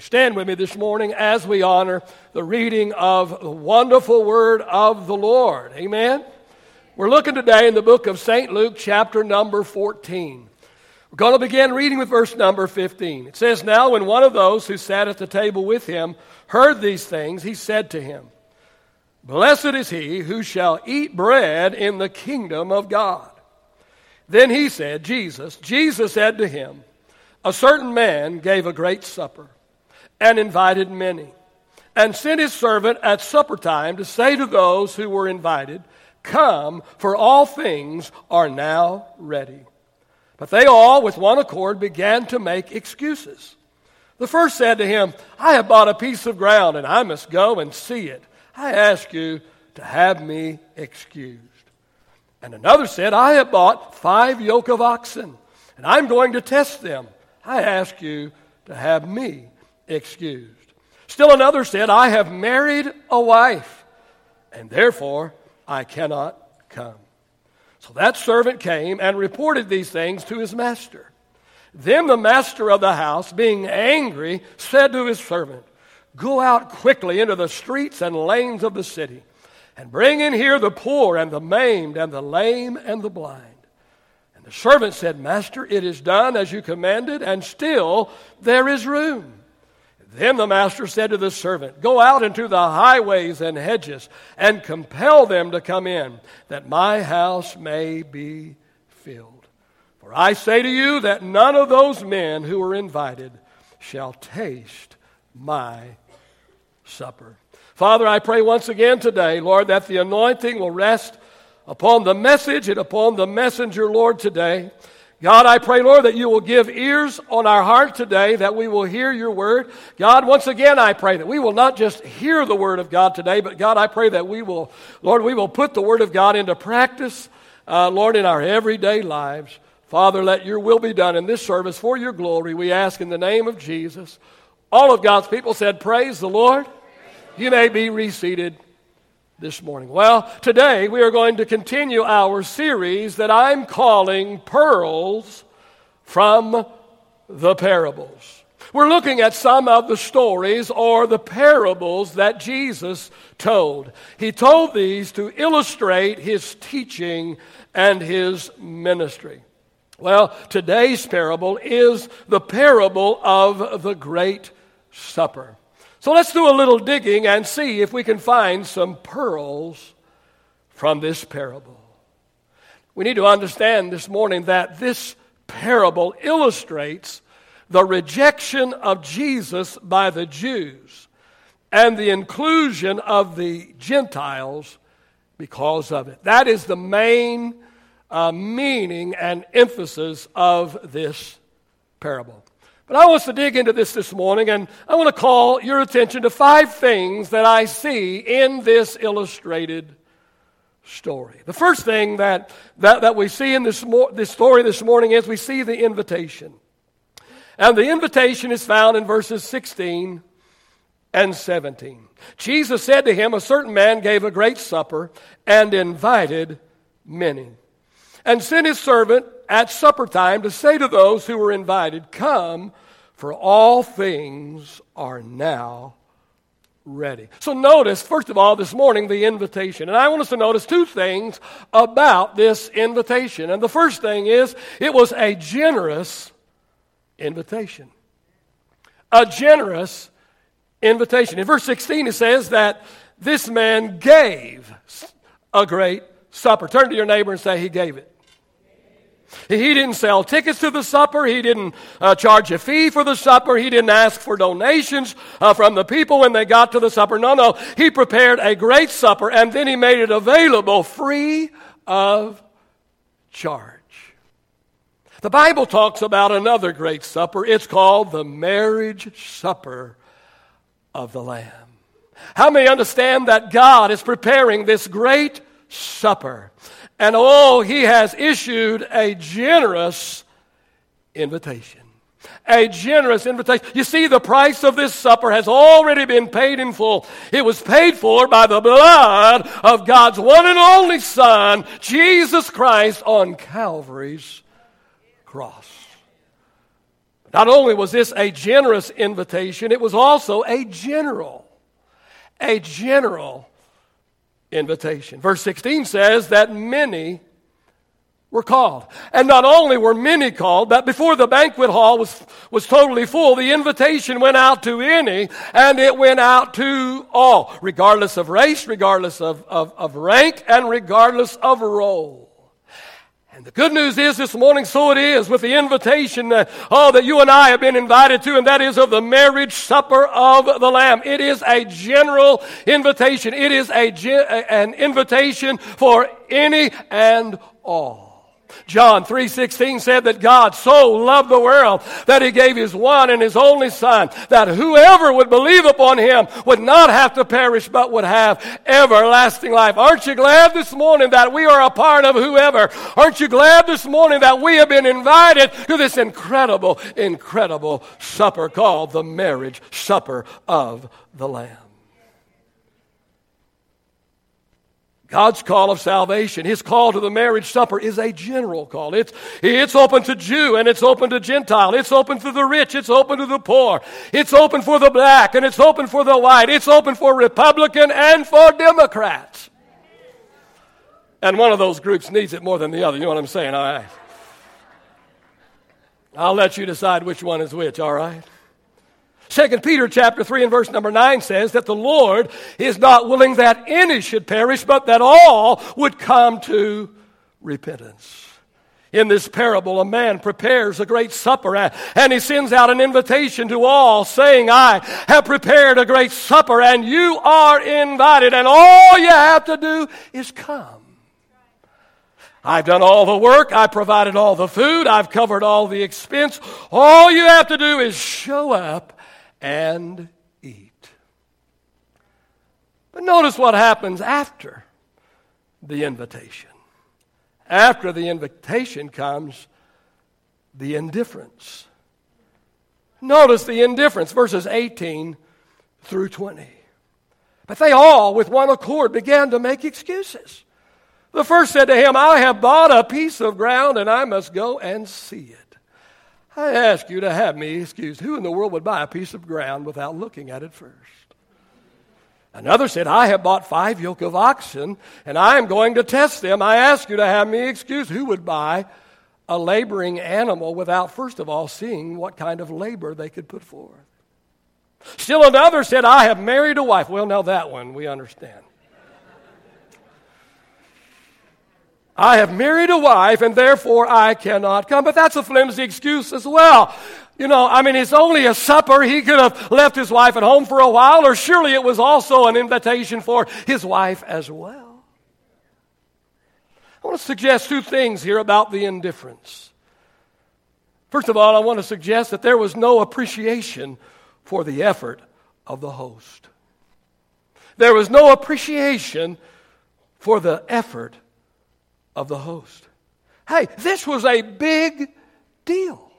Stand with me this morning as we honor the reading of the wonderful word of the Lord. Amen. We're looking today in the book of St. Luke, chapter number 14. We're going to begin reading with verse number 15. It says, Now when one of those who sat at the table with him heard these things, he said to him, Blessed is he who shall eat bread in the kingdom of God. Then he said, Jesus, Jesus said to him, A certain man gave a great supper and invited many, and sent his servant at supper time to say to those who were invited, Come, for all things are now ready. But they all, with one accord, began to make excuses. The first said to him, I have bought a piece of ground, and I must go and see it. I ask you to have me excused. And another said, I have bought five yoke of oxen, and I'm going to test them. I ask you to have me excused. Still another said, I have married a wife, and therefore I cannot come. So that servant came and reported these things to his master. Then the master of the house, being angry, said to his servant, Go out quickly into the streets and lanes of the city, and bring in here the poor and the maimed and the lame and the blind. And the servant said, Master, it is done as you commanded, and still there is room. Then the master said to the servant, Go out into the highways and hedges and compel them to come in, that my house may be filled. For I say to you that none of those men who were invited shall taste my supper. Father, I pray once again today, Lord, that the anointing will rest upon the message and upon the messenger, Lord, today. God, I pray, Lord, that you will give ears on our heart today, that we will hear your word. God, once again, I pray that we will not just hear the word of God today, but God, I pray that we will, Lord, we will put the word of God into practice, uh, Lord, in our everyday lives. Father, let your will be done in this service for your glory. We ask in the name of Jesus. All of God's people said, Praise the Lord. You may be reseated this morning? Well, today we are going to continue our series that I'm calling Pearls from the Parables. We're looking at some of the stories or the parables that Jesus told. He told these to illustrate his teaching and his ministry. Well, today's parable is the parable of the Great Supper. So let's do a little digging and see if we can find some pearls from this parable. We need to understand this morning that this parable illustrates the rejection of Jesus by the Jews and the inclusion of the Gentiles because of it. That is the main uh, meaning and emphasis of this parable. But I want us to dig into this this morning, and I want to call your attention to five things that I see in this illustrated story. The first thing that, that, that we see in this, this story this morning is we see the invitation. And the invitation is found in verses 16 and 17. Jesus said to him, A certain man gave a great supper and invited many, and sent his servant at supper time to say to those who were invited, Come, for all things are now ready. So notice, first of all, this morning, the invitation. And I want us to notice two things about this invitation. And the first thing is, it was a generous invitation. A generous invitation. In verse 16, it says that this man gave a great supper. Turn to your neighbor and say, He gave it. He didn't sell tickets to the supper. He didn't uh, charge a fee for the supper. He didn't ask for donations uh, from the people when they got to the supper. No, no. He prepared a great supper and then he made it available free of charge. The Bible talks about another great supper. It's called the marriage supper of the Lamb. How many understand that God is preparing this great supper? And oh, he has issued a generous invitation. A generous invitation. You see, the price of this supper has already been paid in full. It was paid for by the blood of God's one and only Son, Jesus Christ, on Calvary's cross. Not only was this a generous invitation, it was also a general, a general invitation. Verse 16 says that many were called. And not only were many called, but before the banquet hall was, was totally full, the invitation went out to any, and it went out to all, regardless of race, regardless of, of, of rank, and regardless of role. And the good news is this morning, so it is with the invitation uh, that, oh, that you and I have been invited to, and that is of the marriage supper of the Lamb. It is a general invitation. It is a, an invitation for any and all. John 3:16 said that God so loved the world that he gave his one and his only son that whoever would believe upon him would not have to perish but would have everlasting life. Aren't you glad this morning that we are a part of whoever? Aren't you glad this morning that we have been invited to this incredible incredible supper called the marriage supper of the lamb? God's call of salvation, His call to the marriage supper is a general call. It's, it's open to Jew and it's open to Gentile. It's open to the rich. It's open to the poor. It's open for the black and it's open for the white. It's open for Republican and for Democrats. And one of those groups needs it more than the other. You know what I'm saying? All right. I'll let you decide which one is which, all right? Second Peter chapter 3 and verse number 9 says that the Lord is not willing that any should perish, but that all would come to repentance. In this parable, a man prepares a great supper and he sends out an invitation to all saying, I have prepared a great supper and you are invited and all you have to do is come. I've done all the work. I provided all the food. I've covered all the expense. All you have to do is show up and eat. But notice what happens after the invitation. After the invitation comes the indifference. Notice the indifference, verses 18 through 20. But they all, with one accord, began to make excuses. The first said to him, I have bought a piece of ground and I must go and see it. I ask you to have me excused. Who in the world would buy a piece of ground without looking at it first? Another said, I have bought five yoke of oxen, and I am going to test them. I ask you to have me excused. Who would buy a laboring animal without, first of all, seeing what kind of labor they could put forth? Still another said, I have married a wife. Well, now that one we understand. I have married a wife and therefore I cannot come. But that's a flimsy excuse as well. You know, I mean, it's only a supper. He could have left his wife at home for a while, or surely it was also an invitation for his wife as well. I want to suggest two things here about the indifference. First of all, I want to suggest that there was no appreciation for the effort of the host. There was no appreciation for the effort of the host. Hey, this was a big deal.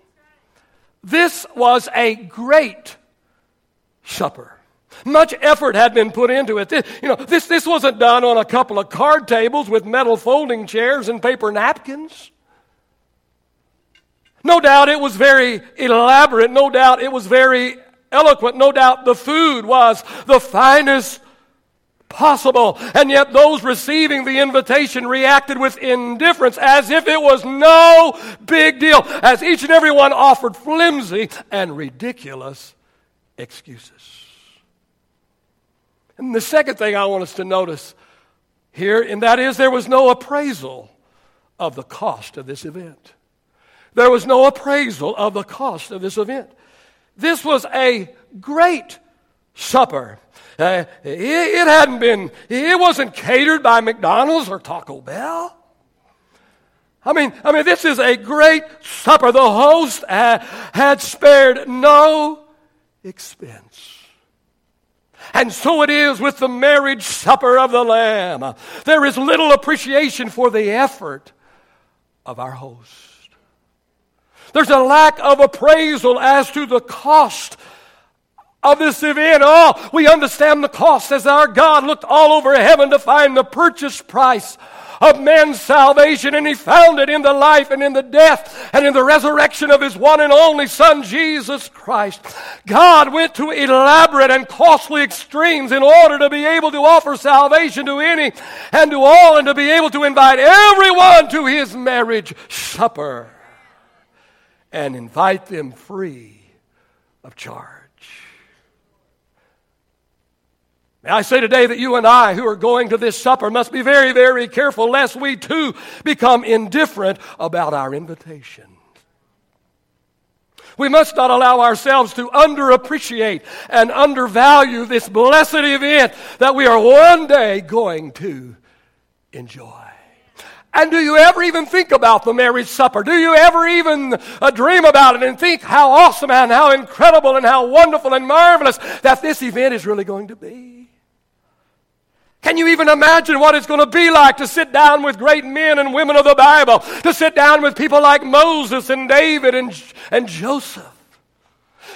This was a great supper. Much effort had been put into it. This, you know, this, this wasn't done on a couple of card tables with metal folding chairs and paper napkins. No doubt it was very elaborate. No doubt it was very eloquent. No doubt the food was the finest possible. And yet those receiving the invitation reacted with indifference as if it was no big deal, as each and every one offered flimsy and ridiculous excuses. And the second thing I want us to notice here, and that is there was no appraisal of the cost of this event. There was no appraisal of the cost of this event. This was a great supper. Uh, it, it hadn't been, it wasn't catered by McDonald's or Taco Bell. I mean, I mean, this is a great supper. The host uh, had spared no expense. And so it is with the marriage supper of the Lamb. There is little appreciation for the effort of our host. There's a lack of appraisal as to the cost of this event. Oh, we understand the cost as our God looked all over heaven to find the purchase price of man's salvation, and he found it in the life and in the death and in the resurrection of his one and only Son, Jesus Christ. God went to elaborate and costly extremes in order to be able to offer salvation to any and to all, and to be able to invite everyone to his marriage supper and invite them free of charge. May I say today that you and I who are going to this supper must be very, very careful lest we too become indifferent about our invitation. We must not allow ourselves to underappreciate and undervalue this blessed event that we are one day going to enjoy. And do you ever even think about the marriage supper? Do you ever even uh, dream about it and think how awesome and how incredible and how wonderful and marvelous that this event is really going to be? Can you even imagine what it's going to be like to sit down with great men and women of the Bible? To sit down with people like Moses and David and, and Joseph?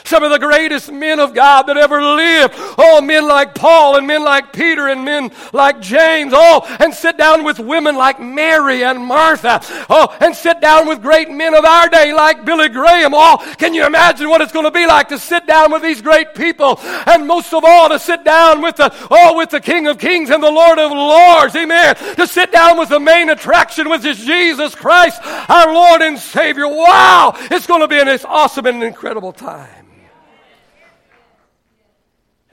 Some of the greatest men of God that ever lived. Oh, men like Paul and men like Peter and men like James. Oh, and sit down with women like Mary and Martha. Oh, and sit down with great men of our day like Billy Graham. Oh, can you imagine what it's going to be like to sit down with these great people? And most of all, to sit down with the, oh, with the King of Kings and the Lord of Lords. Amen. To sit down with the main attraction, which is Jesus Christ, our Lord and Savior. Wow. It's going to be an awesome and incredible time.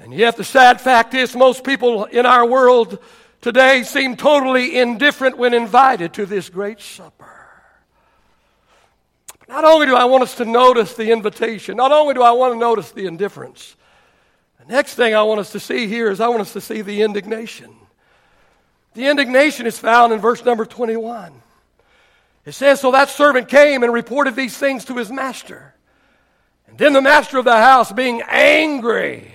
And yet, the sad fact is, most people in our world today seem totally indifferent when invited to this great supper. Not only do I want us to notice the invitation, not only do I want to notice the indifference, the next thing I want us to see here is I want us to see the indignation. The indignation is found in verse number 21. It says, So that servant came and reported these things to his master. And then the master of the house, being angry,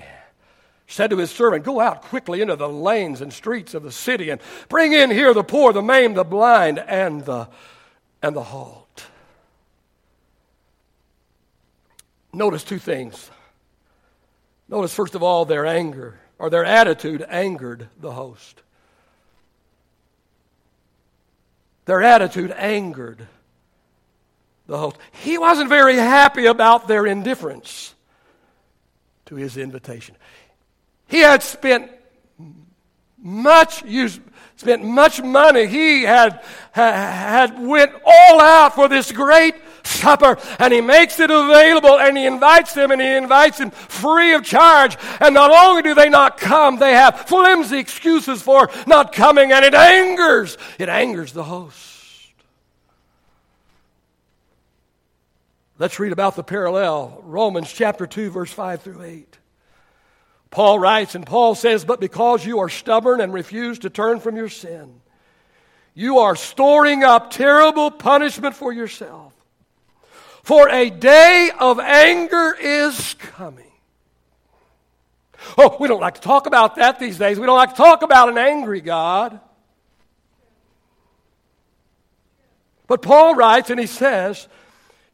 said to his servant, Go out quickly into the lanes and streets of the city and bring in here the poor, the maimed, the blind, and the, and the halt. Notice two things. Notice, first of all, their anger, or their attitude angered the host. Their attitude angered the host. He wasn't very happy about their indifference to his invitation. He had spent much used, spent much money. He had, had went all out for this great supper and he makes it available and he invites them and he invites them free of charge. And not only do they not come, they have flimsy excuses for not coming and it angers, it angers the host. Let's read about the parallel. Romans chapter 2 verse 5 through 8. Paul writes, and Paul says, But because you are stubborn and refuse to turn from your sin, you are storing up terrible punishment for yourself. For a day of anger is coming. Oh, we don't like to talk about that these days. We don't like to talk about an angry God. But Paul writes, and he says,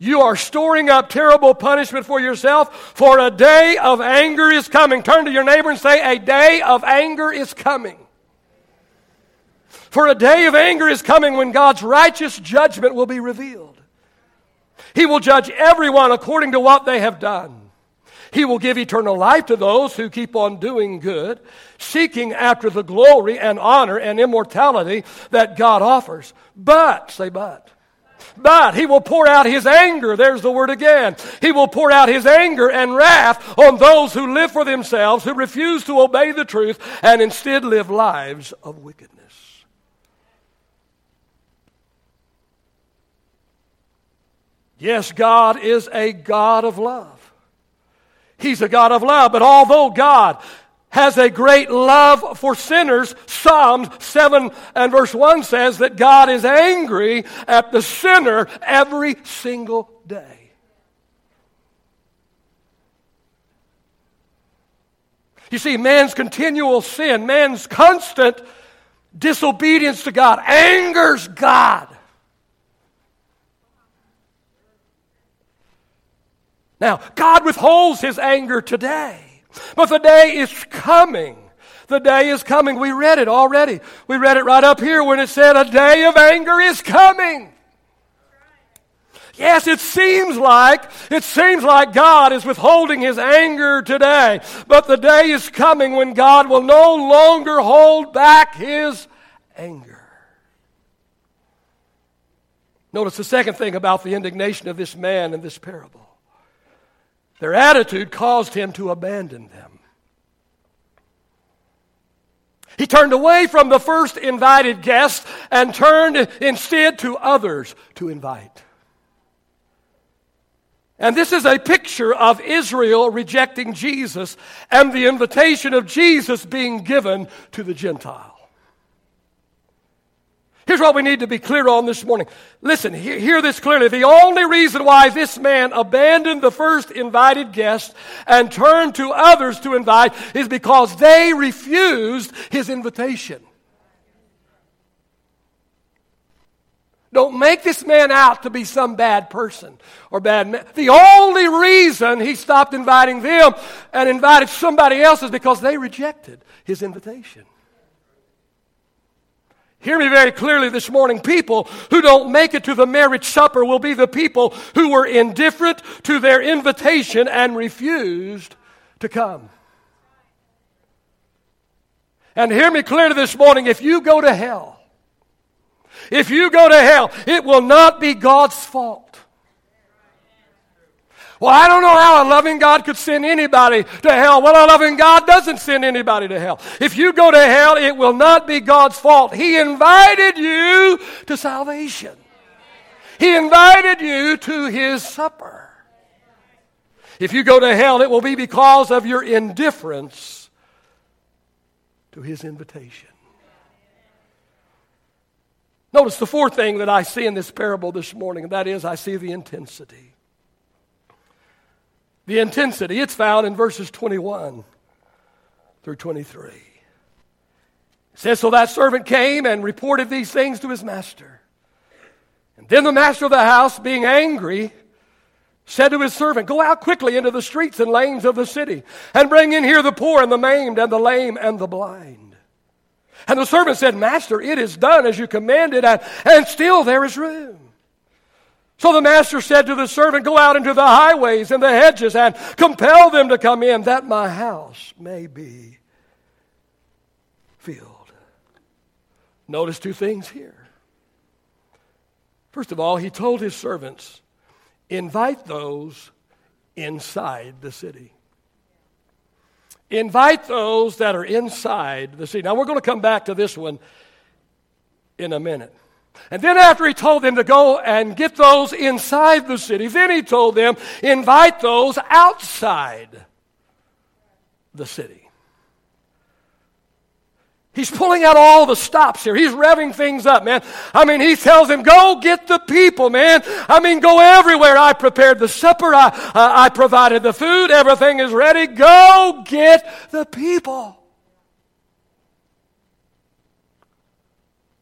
you are storing up terrible punishment for yourself, for a day of anger is coming. Turn to your neighbor and say, A day of anger is coming. For a day of anger is coming when God's righteous judgment will be revealed. He will judge everyone according to what they have done. He will give eternal life to those who keep on doing good, seeking after the glory and honor and immortality that God offers. But, say but, but he will pour out his anger. There's the word again. He will pour out his anger and wrath on those who live for themselves, who refuse to obey the truth, and instead live lives of wickedness. Yes, God is a God of love. He's a God of love, but although God has a great love for sinners. Psalms 7 and verse 1 says that God is angry at the sinner every single day. You see, man's continual sin, man's constant disobedience to God angers God. Now, God withholds his anger today. But the day is coming. the day is coming. We read it already. We read it right up here when it said, A day of anger is coming. Yes, it seems like, it seems like God is withholding his anger today. But the day is coming when God will no longer hold back his anger. Notice the second thing about the indignation of this man in this parable. Their attitude caused him to abandon them. He turned away from the first invited guest and turned instead to others to invite. And this is a picture of Israel rejecting Jesus and the invitation of Jesus being given to the Gentile. Here's what we need to be clear on this morning. Listen, hear, hear, this clearly. The only reason why this man abandoned the first invited guest and turned to others to invite is because they refused his invitation. Don't make this man out to be some bad person or bad man. The only reason he stopped inviting them and invited somebody else is because they rejected his invitation. Hear me very clearly this morning. People who don't make it to the marriage supper will be the people who were indifferent to their invitation and refused to come. And hear me clearly this morning if you go to hell, if you go to hell, it will not be God's fault. Well, I don't know how a loving God could send anybody to hell. Well, a loving God doesn't send anybody to hell. If you go to hell, it will not be God's fault. He invited you to salvation. He invited you to his supper. If you go to hell, it will be because of your indifference to his invitation. Notice the fourth thing that I see in this parable this morning, and that is I see the intensity. The intensity, it's found in verses 21 through 23. It says, So that servant came and reported these things to his master. And then the master of the house, being angry, said to his servant, Go out quickly into the streets and lanes of the city, and bring in here the poor and the maimed and the lame and the blind. And the servant said, Master, it is done as you commanded, and, and still there is room. So the master said to the servant, Go out into the highways and the hedges and compel them to come in, that my house may be filled. Notice two things here. First of all, he told his servants, Invite those inside the city. Invite those that are inside the city. Now, we're going to come back to this one in a minute. And then, after he told them to go and get those inside the city, then he told them, invite those outside the city. He's pulling out all the stops here. He's revving things up, man. I mean, he tells them, go get the people, man. I mean, go everywhere. I prepared the supper. I, uh, I provided the food. Everything is ready. Go get the people.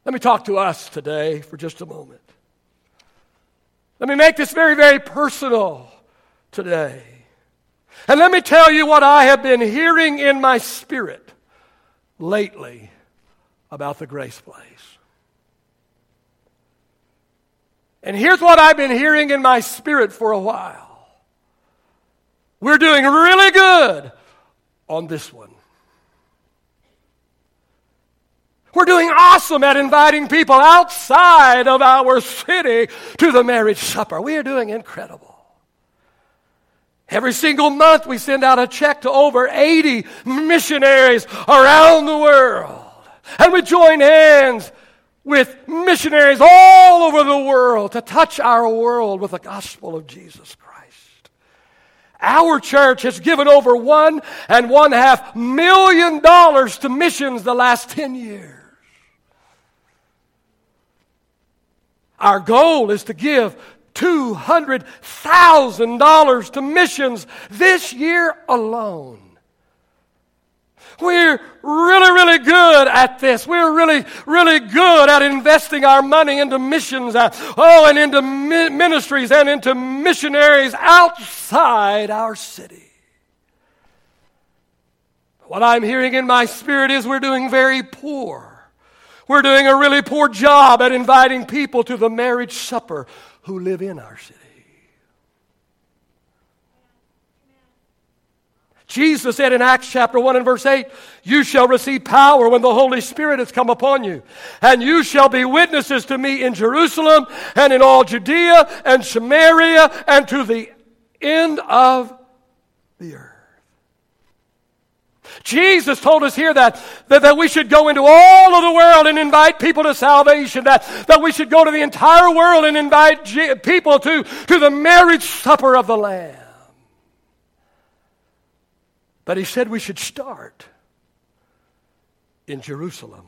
Let me talk to us today for just a moment. Let me make this very, very personal today. And let me tell you what I have been hearing in my spirit lately about the grace place. And here's what I've been hearing in my spirit for a while. We're doing really good on this one. We're doing awesome at inviting people outside of our city to the marriage supper. We are doing incredible. Every single month, we send out a check to over 80 missionaries around the world. And we join hands with missionaries all over the world to touch our world with the gospel of Jesus Christ. Our church has given over one and one half million dollars to missions the last 10 years. Our goal is to give $200,000 to missions this year alone. We're really, really good at this. We're really, really good at investing our money into missions, uh, oh, and into mi- ministries and into missionaries outside our city. What I'm hearing in my spirit is we're doing very poor. We're doing a really poor job at inviting people to the marriage supper who live in our city. Jesus said in Acts chapter 1 and verse 8, You shall receive power when the Holy Spirit has come upon you, and you shall be witnesses to me in Jerusalem and in all Judea and Samaria and to the end of the earth. Jesus told us here that, that, that, we should go into all of the world and invite people to salvation, that, that we should go to the entire world and invite G- people to, to the marriage supper of the Lamb. But he said we should start in Jerusalem.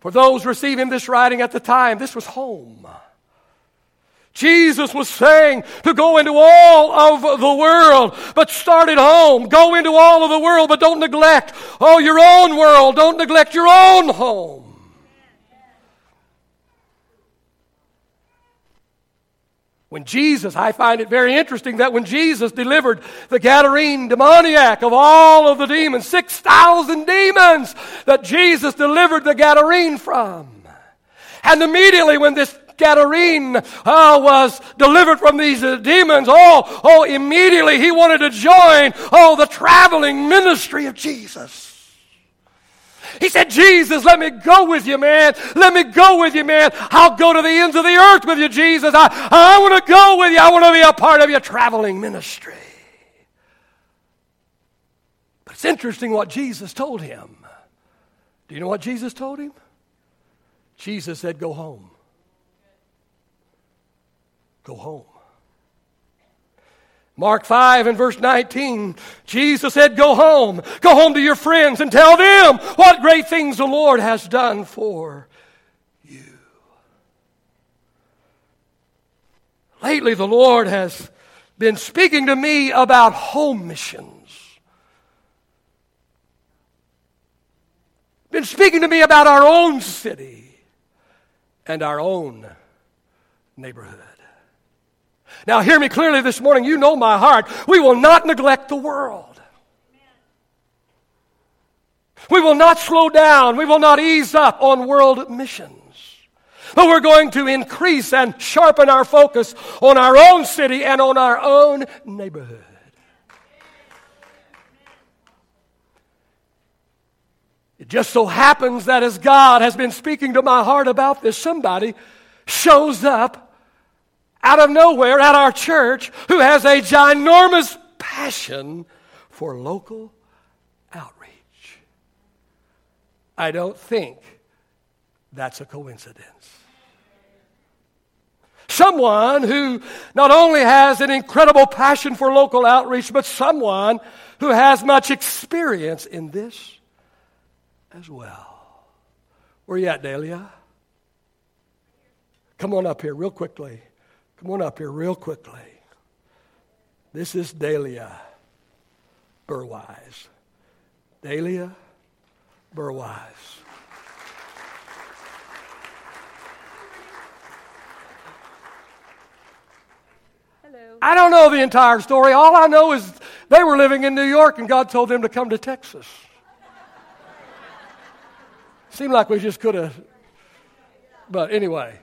For those receiving this writing at the time, this was home. Jesus was saying to go into all of the world, but start at home. Go into all of the world, but don't neglect, oh, your own world. Don't neglect your own home. When Jesus, I find it very interesting that when Jesus delivered the Gadarene demoniac of all of the demons, 6,000 demons that Jesus delivered the Gadarene from. And immediately when this Gadarene uh, was delivered from these uh, demons, oh, oh, immediately he wanted to join, oh, the traveling ministry of Jesus. He said, Jesus, let me go with you, man. Let me go with you, man. I'll go to the ends of the earth with you, Jesus. I, I want to go with you. I want to be a part of your traveling ministry. But it's interesting what Jesus told him. Do you know what Jesus told him? Jesus said, Go home. Go home. Mark 5 and verse 19, Jesus said, Go home. Go home to your friends and tell them what great things the Lord has done for you. Lately, the Lord has been speaking to me about home missions. Been speaking to me about our own city and our own neighborhood. Now, hear me clearly this morning. You know my heart. We will not neglect the world. We will not slow down. We will not ease up on world missions. But we're going to increase and sharpen our focus on our own city and on our own neighborhood. It just so happens that as God has been speaking to my heart about this, somebody shows up out of nowhere at our church who has a ginormous passion for local outreach. I don't think that's a coincidence. Someone who not only has an incredible passion for local outreach, but someone who has much experience in this as well. Where are you at, Dahlia? Come on up here, real quickly. Come on up here real quickly. This is Dahlia Burwise. Dahlia Burwise. Hello. I don't know the entire story. All I know is they were living in New York and God told them to come to Texas. Seemed like we just could have, but anyway.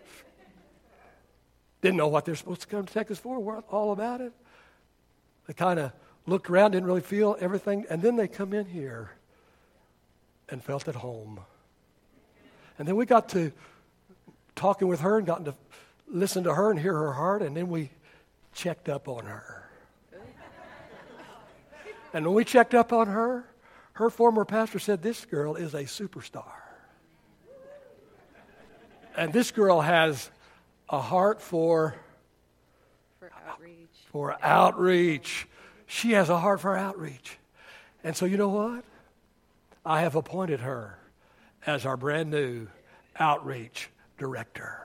Didn't know what they're supposed to come to Texas for, weren't all about it. They kind of looked around, didn't really feel everything, and then they come in here and felt at home. And then we got to talking with her and gotten to listen to her and hear her heart, and then we checked up on her. and when we checked up on her, her former pastor said, This girl is a superstar. And this girl has a heart for for outreach. For outreach. She has a heart for outreach. And so you know what? I have appointed her as our brand new outreach director.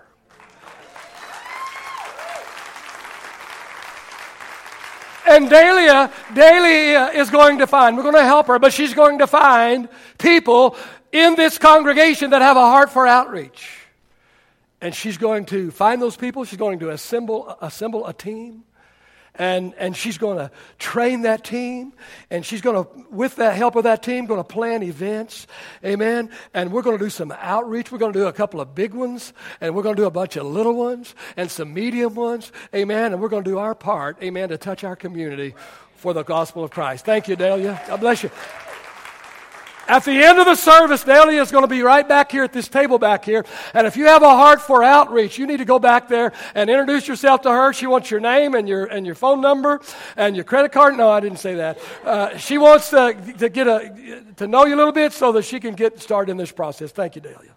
And Dahlia, Dahlia is going to find, we're going to help her, but she's going to find people in this congregation that have a heart for outreach. And she's going to find those people. She's going to assemble, assemble a team. and, and she's going to train that team. And she's going to with that help of that team going to plan events. Amen. And we're going to do some outreach. We're going to do a couple of big ones. And we're going to do a bunch of little ones and some medium ones. Amen. And we're going to do our part amen to touch our community for the gospel of christ. Thank you delia. God bless you at the end of the service, Delia is going to be right back here at this table back here. And if you have a heart for outreach, you need to go back there and introduce yourself to her. She wants your name and your, and your phone number and your credit card. No, I didn't say that. Uh, she wants to, to get a, to know you a little bit so that she can get started in this process. Thank you, Delia.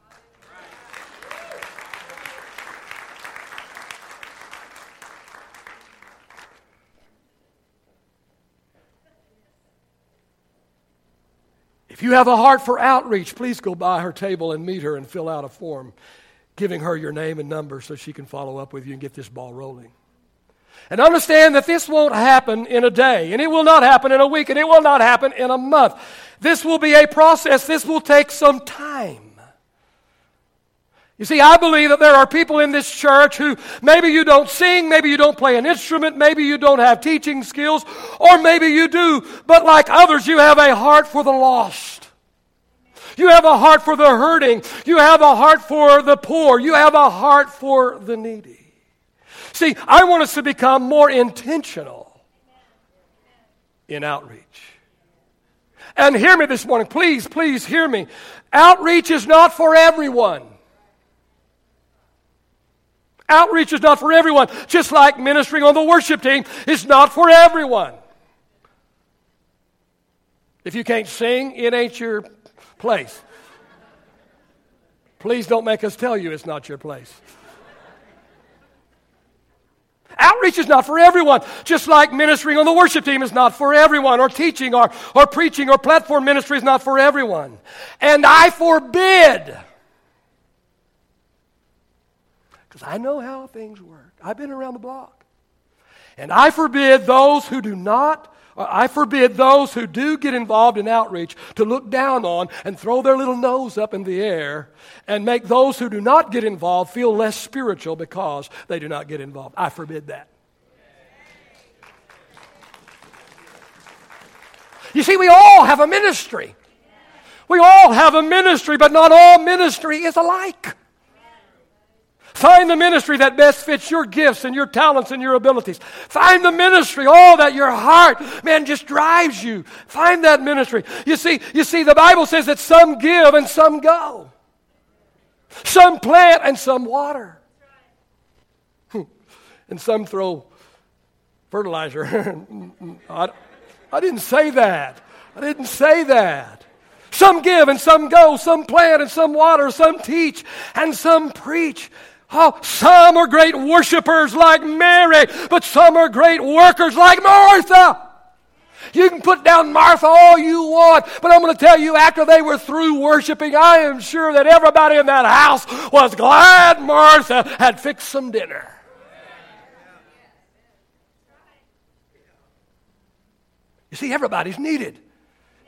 If you have a heart for outreach, please go by her table and meet her and fill out a form giving her your name and number so she can follow up with you and get this ball rolling. And understand that this won't happen in a day, and it will not happen in a week, and it will not happen in a month. This will be a process. This will take some time. You see, I believe that there are people in this church who maybe you don't sing, maybe you don't play an instrument, maybe you don't have teaching skills, or maybe you do, but like others, you have a heart for the lost. You have a heart for the hurting. You have a heart for the poor. You have a heart for the needy. See, I want us to become more intentional in outreach. And hear me this morning. Please, please hear me. Outreach is not for everyone. Outreach is not for everyone, just like ministering on the worship team is not for everyone. If you can't sing, it ain't your place. Please don't make us tell you it's not your place. Outreach is not for everyone, just like ministering on the worship team is not for everyone, or teaching, or, or preaching, or platform ministry is not for everyone. And I forbid because I know how things work. I've been around the block. And I forbid those who do not, uh, I forbid those who do get involved in outreach to look down on and throw their little nose up in the air and make those who do not get involved feel less spiritual because they do not get involved. I forbid that. You see, we all have a ministry. We all have a ministry, but not all ministry is alike. Find the ministry that best fits your gifts and your talents and your abilities. Find the ministry, all that your heart, man, just drives you. Find that ministry. You see, you see, the Bible says that some give and some go. Some plant and some water. And some throw fertilizer. I, I didn't say that. I didn't say that. Some give and some go, some plant and some water, some teach and some preach. Oh, some are great worshipers like Mary, but some are great workers like Martha. You can put down Martha all you want, but I'm going to tell you after they were through worshiping, I am sure that everybody in that house was glad Martha had fixed some dinner. You see, everybody's needed,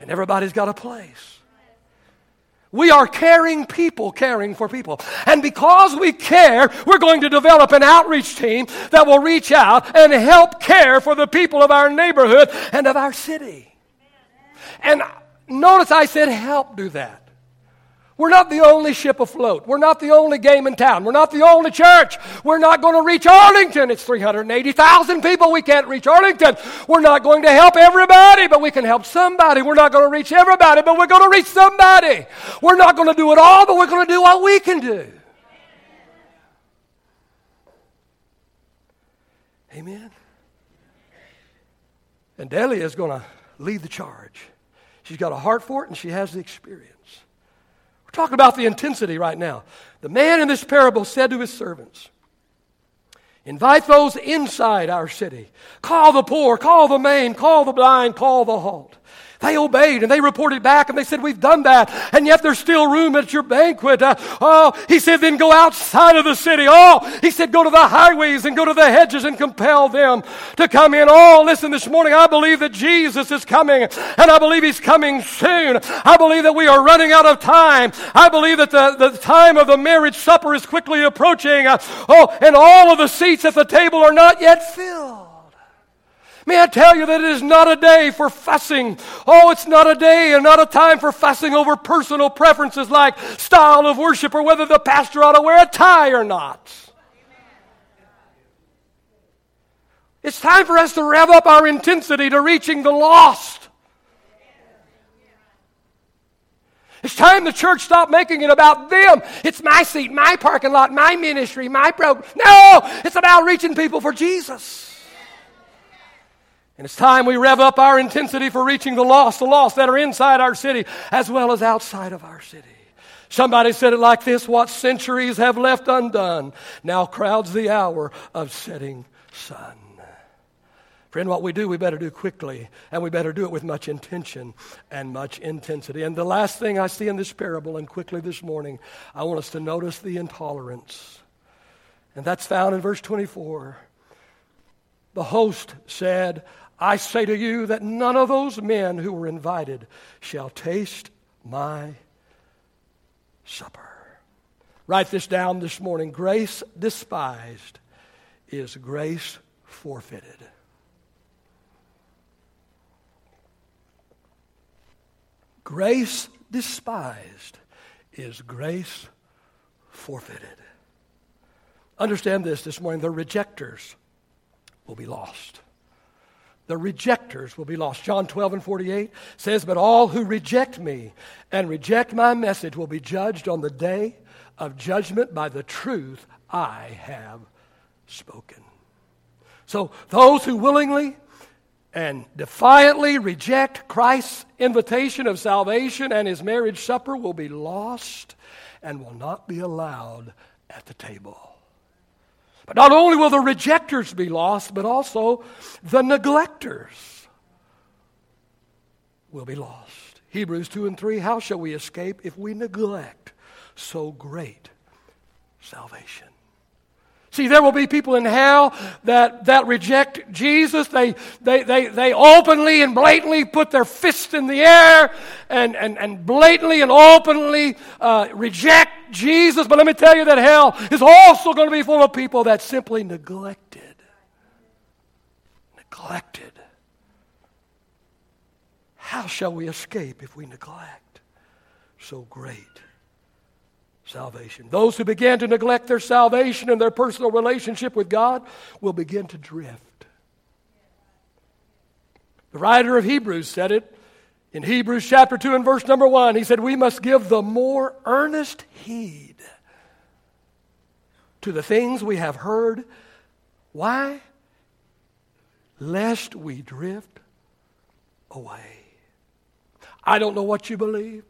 and everybody's got a place. We are caring people caring for people. And because we care, we're going to develop an outreach team that will reach out and help care for the people of our neighborhood and of our city. And notice I said help do that. We're not the only ship afloat. We're not the only game in town. We're not the only church. We're not going to reach Arlington. It's 380,000 people. We can't reach Arlington. We're not going to help everybody, but we can help somebody. We're not going to reach everybody, but we're going to reach somebody. We're not going to do it all, but we're going to do what we can do. Amen. And Delia is going to lead the charge. She's got a heart for it and she has the experience. Talking about the intensity right now. The man in this parable said to his servants, Invite those inside our city. Call the poor, call the maimed, call the blind, call the halt. They obeyed and they reported back and they said, We've done that. And yet there's still room at your banquet. Uh, oh, he said, Then go outside of the city. Oh, he said, Go to the highways and go to the hedges and compel them to come in. Oh, listen, this morning I believe that Jesus is coming and I believe he's coming soon. I believe that we are running out of time. I believe that the, the time of the marriage supper is quickly approaching. Uh, oh, and all of the seats at the table are not yet filled. May I tell you that it is not a day for fussing. Oh, it's not a day and not a time for fussing over personal preferences like style of worship or whether the pastor ought to wear a tie or not. It's time for us to rev up our intensity to reaching the lost. It's time the church stopped making it about them. It's my seat, my parking lot, my ministry, my program. No, it's about reaching people for Jesus. And it's time we rev up our intensity for reaching the lost, the lost that are inside our city as well as outside of our city. Somebody said it like this What centuries have left undone now crowds the hour of setting sun. Friend, what we do, we better do quickly, and we better do it with much intention and much intensity. And the last thing I see in this parable, and quickly this morning, I want us to notice the intolerance. And that's found in verse 24. The host said, I say to you that none of those men who were invited shall taste my supper. Write this down this morning. Grace despised is grace forfeited. Grace despised is grace forfeited. Understand this this morning the rejectors will be lost. The rejectors will be lost. John 12 and 48 says, But all who reject me and reject my message will be judged on the day of judgment by the truth I have spoken. So those who willingly and defiantly reject Christ's invitation of salvation and his marriage supper will be lost and will not be allowed at the table. But not only will the rejectors be lost, but also the neglectors will be lost. Hebrews 2 and 3 How shall we escape if we neglect so great salvation? See, there will be people in hell that, that reject Jesus. They, they, they, they openly and blatantly put their fist in the air and, and, and blatantly and openly uh, reject Jesus. But let me tell you that hell is also going to be full of people that simply neglected. Neglected. How shall we escape if we neglect so great salvation. Those who begin to neglect their salvation and their personal relationship with God will begin to drift. The writer of Hebrews said it in Hebrews chapter 2 and verse number 1. He said, We must give the more earnest heed to the things we have heard. Why? Lest we drift away. I don't know what you believe.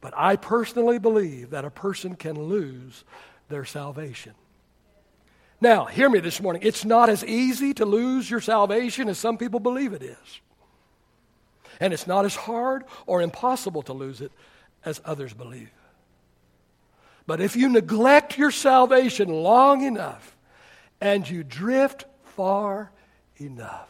But I personally believe that a person can lose their salvation. Now, hear me this morning. It's not as easy to lose your salvation as some people believe it is. And it's not as hard or impossible to lose it as others believe. But if you neglect your salvation long enough and you drift far enough,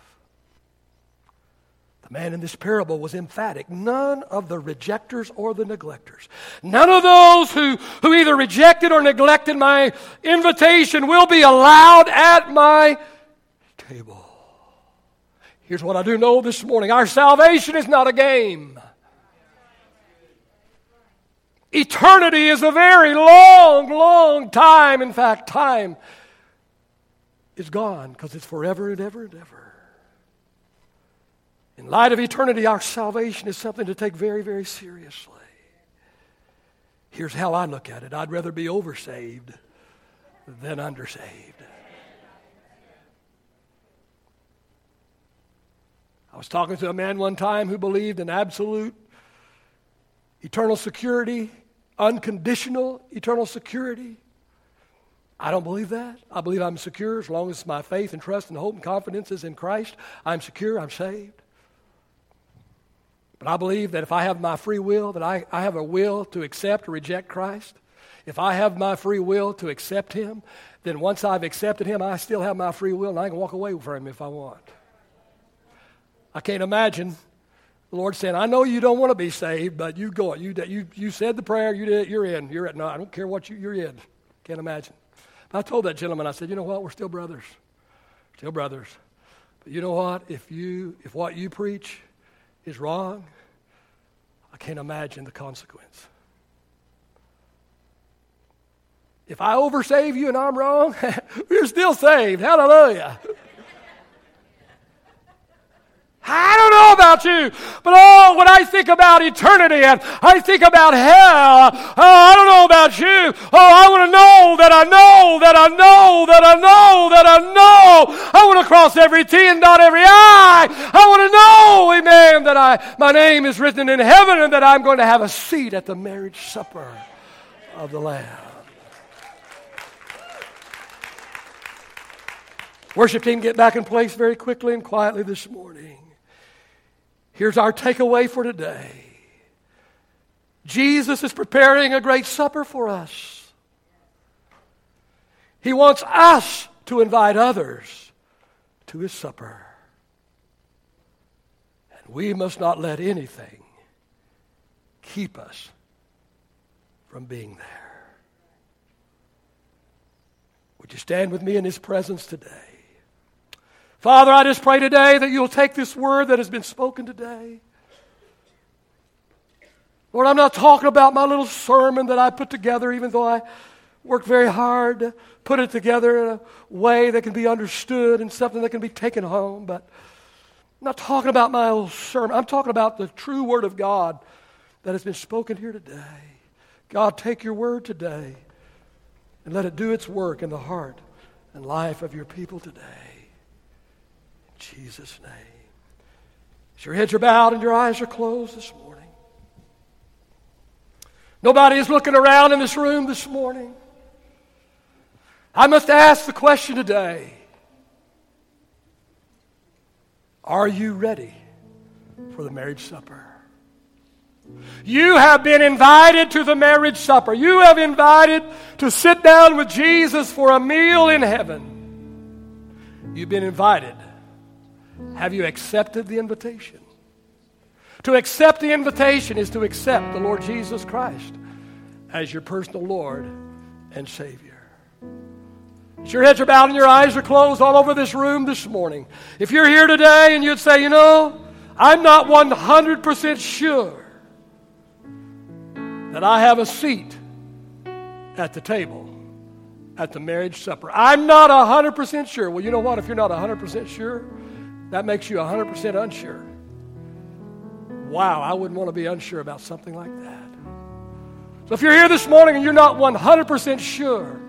man in this parable was emphatic. None of the rejectors or the neglectors, none of those who, who either rejected or neglected my invitation will be allowed at my table. Here's what I do know this morning our salvation is not a game. Eternity is a very long, long time. In fact, time is gone because it's forever and ever and ever. In light of eternity, our salvation is something to take very, very seriously. Here's how I look at it I'd rather be oversaved than undersaved. I was talking to a man one time who believed in absolute eternal security, unconditional eternal security. I don't believe that. I believe I'm secure as long as my faith and trust and hope and confidence is in Christ. I'm secure, I'm saved. But I believe that if I have my free will, that I, I have a will to accept or reject Christ, if I have my free will to accept Him, then once I've accepted Him, I still have my free will and I can walk away from Him if I want. I can't imagine the Lord saying, I know you don't want to be saved, but you go. You, you, you said the prayer, you did, it, you're in. You're in. No, I don't care what you, you're in. Can't imagine. I told that gentleman, I said, you know what? We're still brothers. Still brothers. But you know what? If you if what you preach is wrong, I can't imagine the consequence. If I oversave you and I'm wrong, you're still saved. Hallelujah. I don't know about you, but oh, when I think about eternity and I think about hell, oh, I don't know about you. Oh, I want to know that I know that I know that I know that I know. I want to cross every T and dot every I. I want to know, amen, that I my name is written in heaven and that I'm going to have a seat at the marriage supper of the Lamb. Worship team, get back in place very quickly and quietly this morning. Here's our takeaway for today Jesus is preparing a great supper for us. He wants us to invite others to his supper. And we must not let anything keep us from being there. Would you stand with me in his presence today? Father, I just pray today that you'll take this word that has been spoken today. Lord, I'm not talking about my little sermon that I put together, even though I worked very hard to put it together in a way that can be understood and something that can be taken home. But I'm not talking about my little sermon. I'm talking about the true word of God that has been spoken here today. God, take your word today and let it do its work in the heart and life of your people today. Jesus' name. As your heads are bowed and your eyes are closed this morning. Nobody is looking around in this room this morning. I must ask the question today Are you ready for the marriage supper? You have been invited to the marriage supper. You have invited to sit down with Jesus for a meal in heaven. You've been invited have you accepted the invitation? To accept the invitation is to accept the Lord Jesus Christ as your personal Lord and Savior. As your heads are bowed and your eyes are closed all over this room this morning, if you're here today and you'd say, you know, I'm not 100% sure that I have a seat at the table at the marriage supper. I'm not 100% sure. Well, you know what? If you're not 100% sure, that makes you 100% unsure. Wow, I wouldn't want to be unsure about something like that. So if you're here this morning and you're not 100% sure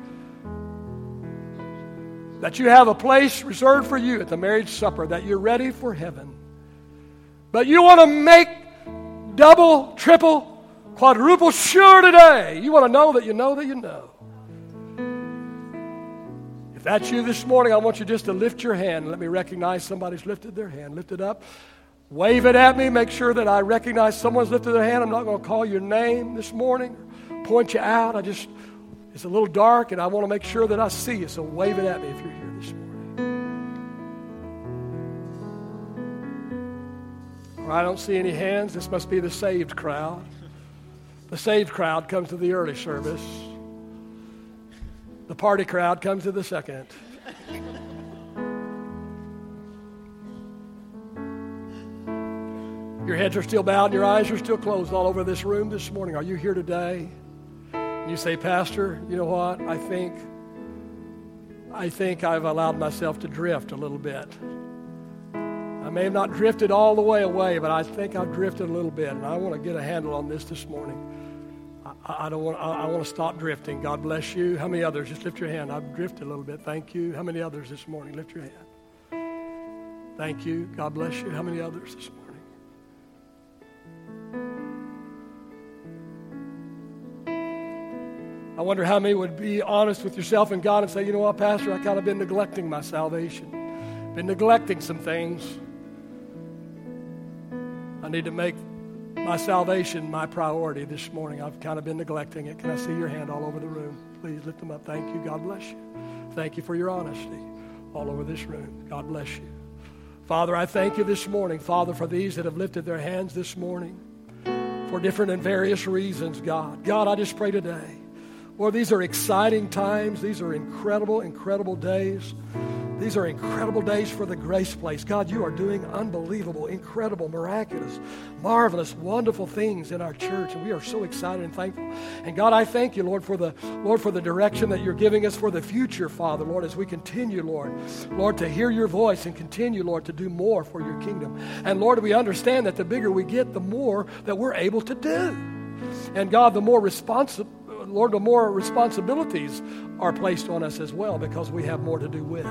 that you have a place reserved for you at the marriage supper, that you're ready for heaven, but you want to make double, triple, quadruple sure today, you want to know that you know that you know if that's you this morning, I want you just to lift your hand. Let me recognize somebody's lifted their hand. Lift it up. Wave it at me. Make sure that I recognize someone's lifted their hand. I'm not going to call your name this morning, point you out. I just, it's a little dark and I want to make sure that I see you. So wave it at me if you're here this morning. I don't see any hands. This must be the saved crowd. The saved crowd comes to the early service. The party crowd comes to the second. Your heads are still bowed, your eyes are still closed all over this room this morning. Are you here today? And you say, Pastor, you know what? I think I think I've allowed myself to drift a little bit. I may have not drifted all the way away, but I think I've drifted a little bit, and I want to get a handle on this this morning. I, don't want. I, I want to stop drifting. God bless you. How many others? Just lift your hand. I've drifted a little bit. Thank you. How many others this morning? Lift your hand. Thank you. God bless you. How many others this morning? I wonder how many would be honest with yourself and God and say, you know what, Pastor, I kind of been neglecting my salvation, been neglecting some things. I need to make my salvation my priority this morning. I've kind of been neglecting it. Can I see your hand all over the room? Please lift them up. Thank you. God bless you. Thank you for your honesty all over this room. God bless you. Father, I thank you this morning, Father, for these that have lifted their hands this morning for different and various reasons, God. God, I just pray today. Lord, these are exciting times. These are incredible, incredible days These are incredible days for the Grace Place. God, you are doing unbelievable, incredible, miraculous, marvelous, wonderful things in our church, and we are so excited and thankful. And God, I thank you, Lord, for the Lord for the direction that you're giving us for the future, Father, Lord, as we continue, Lord, Lord, to hear your voice and continue, Lord, to do more for your kingdom. And Lord, we understand that the bigger we get, the more that we're able to do. And God, the more responsible Lord, the more responsibilities are placed on us as well because we have more to do with.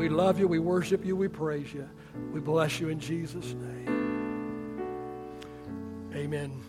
We love you. We worship you. We praise you. We bless you in Jesus' name. Amen.